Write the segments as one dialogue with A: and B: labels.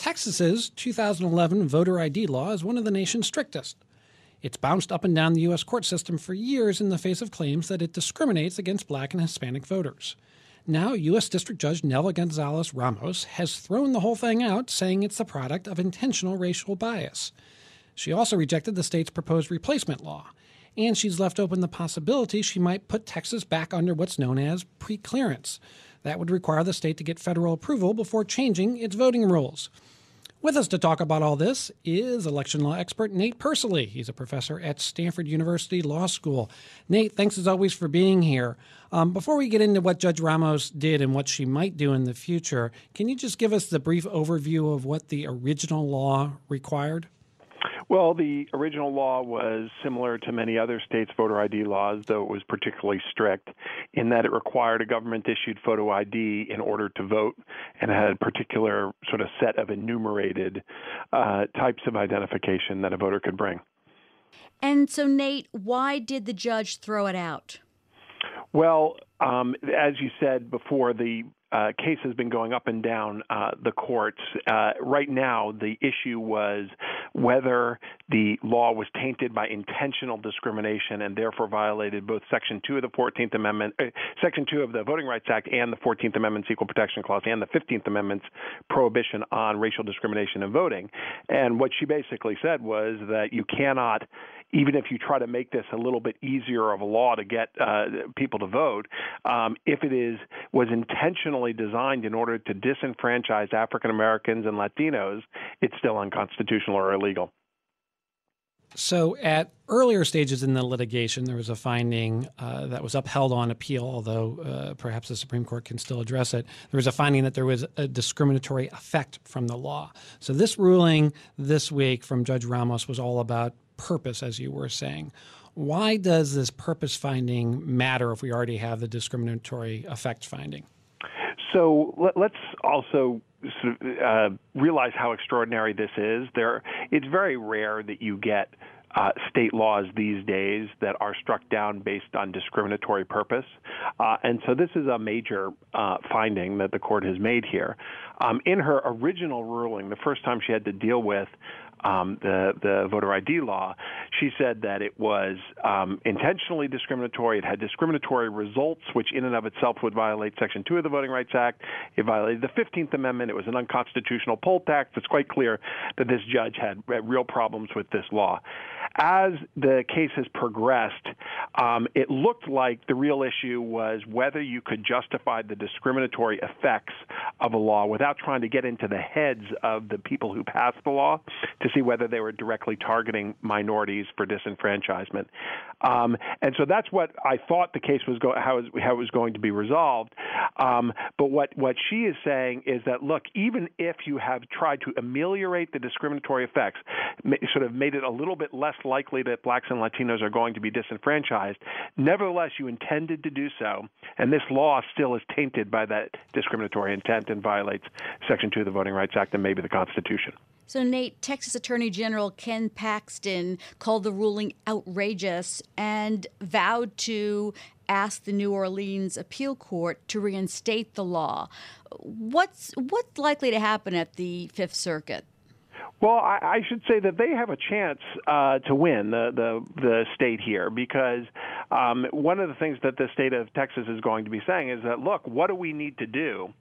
A: Texas's 2011 voter ID law is one of the nation's strictest. It's bounced up and down the U.S. court system for years in the face of claims that it discriminates against black and Hispanic voters. Now, U.S. District Judge Nelva Gonzalez Ramos has thrown the whole thing out, saying it's the product of intentional racial bias. She also rejected the state's proposed replacement law, and she's left open the possibility she might put Texas back under what's known as preclearance. That would require the state to get federal approval before changing its voting rules. With us to talk about all this is election law expert Nate Persily. He's a professor at Stanford University Law School. Nate, thanks as always for being here. Um, before we get into what Judge Ramos did and what she might do in the future, can you just give us the brief overview of what the original law required?
B: Well, the original law was similar to many other states' voter ID laws, though it was particularly strict in that it required a government issued photo ID in order to vote and had a particular sort of set of enumerated uh, types of identification that a voter could bring.
C: And so, Nate, why did the judge throw it out?
B: Well, um, as you said before, the uh, case has been going up and down uh, the courts. Uh, right now, the issue was whether the law was tainted by intentional discrimination and therefore violated both Section 2 of the 14th Amendment, uh, Section 2 of the Voting Rights Act and the 14th Amendment's Equal Protection Clause and the 15th Amendment's prohibition on racial discrimination in voting. And what she basically said was that you cannot even if you try to make this a little bit easier of a law to get uh, people to vote, um, if it is was intentionally designed in order to disenfranchise African Americans and Latinos, it's still unconstitutional or
A: So, at earlier stages in the litigation, there was a finding uh, that was upheld on appeal, although uh, perhaps the Supreme Court can still address it. There was a finding that there was a discriminatory effect from the law. So, this ruling this week from Judge Ramos was all about purpose, as you were saying. Why does this purpose finding matter if we already have the discriminatory effect finding?
B: So let, us also sort of, uh, realize how extraordinary this is. There, it's very rare that you get uh, state laws these days that are struck down based on discriminatory purpose. Uh, and so this is a major uh, finding that the court has made here. Um, in her original ruling, the first time she had to deal with um, the the voter ID law, she said that it was um, intentionally discriminatory. It had discriminatory results, which in and of itself would violate Section Two of the Voting Rights Act. It violated the Fifteenth Amendment. It was an unconstitutional poll tax. It's quite clear that this judge had real problems with this law. As the case has progressed, um, it looked like the real issue was whether you could justify the discriminatory effects of a law without trying to get into the heads of the people who passed the law to see whether they were directly targeting minorities for disenfranchisement. Um, and so that's what I thought the case was go- how, it, how it was going to be resolved. Um, but what, what she is saying is that, look, even if you have tried to ameliorate the discriminatory effects, sort of made it a little bit less likely that blacks and Latinos are going to be disenfranchised, nevertheless, you intended to do so, and this law still is tainted by that discriminatory intent and violates Section 2 of the Voting Rights Act and maybe the Constitution.
C: So, Nate, Texas Attorney General Ken Paxton called the ruling outrageous and vowed to ask the New Orleans Appeal Court to reinstate the law. What's what's likely to happen at the Fifth Circuit?
B: Well, I, I should say that they have a chance uh, to win the, the the state here because um, one of the things that the state of Texas is going to be saying is that look, what do we need to do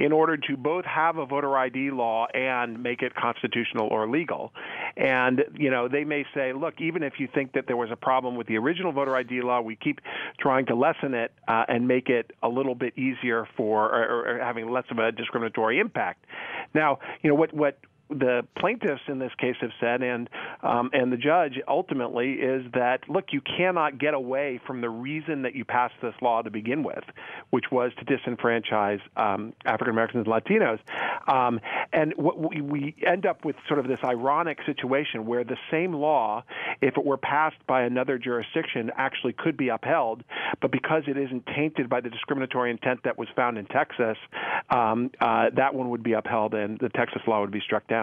B: in order to both have a voter ID law and make it constitutional or legal. And, you know, they may say, look, even if you think that there was a problem with the original voter ID law, we keep trying to lessen it uh, and make it a little bit easier for, or, or having less of a discriminatory impact. Now, you know, what, what the plaintiffs in this case have said, and um, and the judge ultimately is that look, you cannot get away from the reason that you passed this law to begin with, which was to disenfranchise um, African Americans and Latinos, um, and we, we end up with sort of this ironic situation where the same law, if it were passed by another jurisdiction, actually could be upheld, but because it isn't tainted by the discriminatory intent that was found in Texas, um, uh, that one would be upheld and the Texas law would be struck down.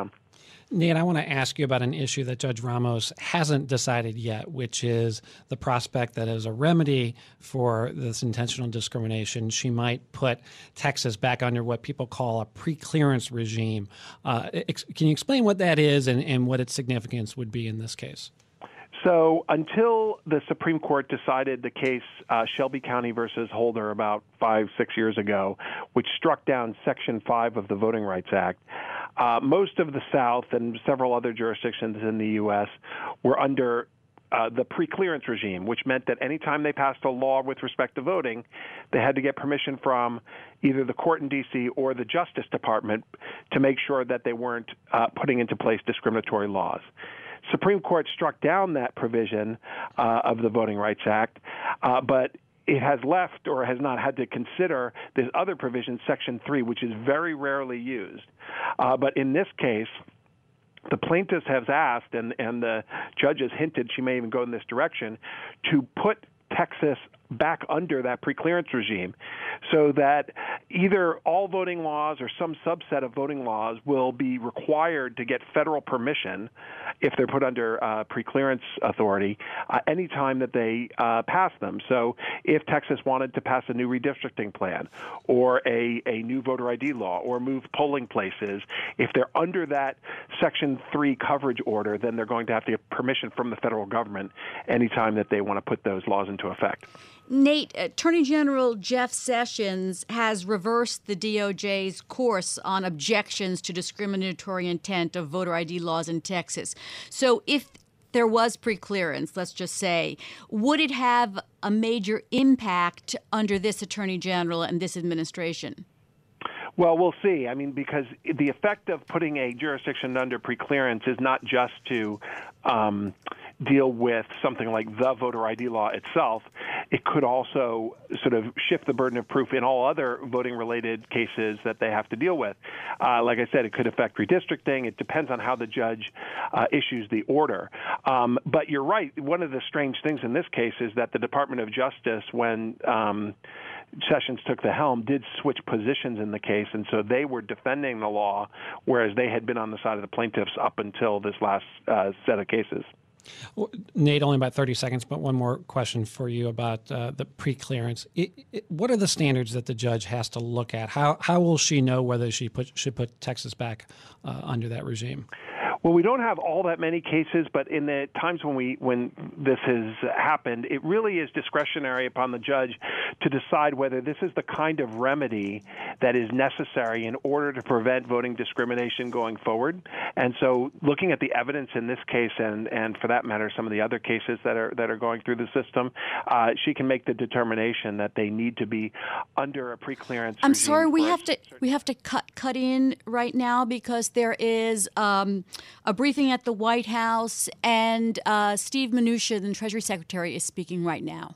A: Nate, I want to ask you about an issue that Judge Ramos hasn't decided yet, which is the prospect that as a remedy for this intentional discrimination, she might put Texas back under what people call a preclearance regime. Uh, ex- can you explain what that is and, and what its significance would be in this case?
B: So until the Supreme Court decided the case uh, Shelby County versus Holder about five, six years ago, which struck down Section 5 of the Voting Rights Act, uh, most of the South and several other jurisdictions in the U.S. were under uh, the preclearance regime, which meant that anytime they passed a law with respect to voting, they had to get permission from either the court in D.C. or the Justice Department to make sure that they weren't uh, putting into place discriminatory laws. Supreme Court struck down that provision uh, of the Voting Rights Act, uh, but it has left or has not had to consider this other provision, Section 3, which is very rarely used. Uh, but in this case, the plaintiffs have asked, and, and the judge has hinted she may even go in this direction, to put Texas back under that preclearance regime so that either all voting laws or some subset of voting laws will be required to get federal permission if they're put under uh, preclearance authority uh, anytime that they uh, pass them. So if Texas wanted to pass a new redistricting plan or a, a new voter ID law or move polling places, if they're under that Section 3 coverage order, then they're going to have to get permission from the federal government anytime that they want to put those laws into effect.
C: Nate, Attorney General Jeff Sessions has reversed the DOJ's course on objections to discriminatory intent of voter ID laws in Texas. So if there was preclearance, let's just say, would it have a major impact under this Attorney General and this administration?
B: Well, we'll see. I mean, because the effect of putting a jurisdiction under preclearance is not just to um, deal with something like the voter ID law itself, it could also sort of shift the burden of proof in all other voting related cases that they have to deal with. Uh, like I said, it could affect redistricting. It depends on how the judge uh, issues the order. Um, but you're right. One of the strange things in this case is that the Department of Justice, when um, Sessions took the helm, did switch positions in the case, and so they were defending the law, whereas they had been on the side of the plaintiffs up until this last uh, set of cases.
A: Nate, only about 30 seconds, but one more question for you about uh, the preclearance. It, it, what are the standards that the judge has to look at? How, how will she know whether she put, should put Texas back uh, under that regime?
B: Well, we don't have all that many cases, but in the times when we when this has happened, it really is discretionary upon the judge to decide whether this is the kind of remedy that is necessary in order to prevent voting discrimination going forward. And so, looking at the evidence in this case, and and for that matter, some of the other cases that are that are going through the system, uh, she can make the determination that they need to be under a preclearance.
C: I'm sorry, we have to we have to cut cut in right now because there is. Um, a briefing at the White House, and uh, Steve Mnuchin, the Treasury Secretary, is speaking right now.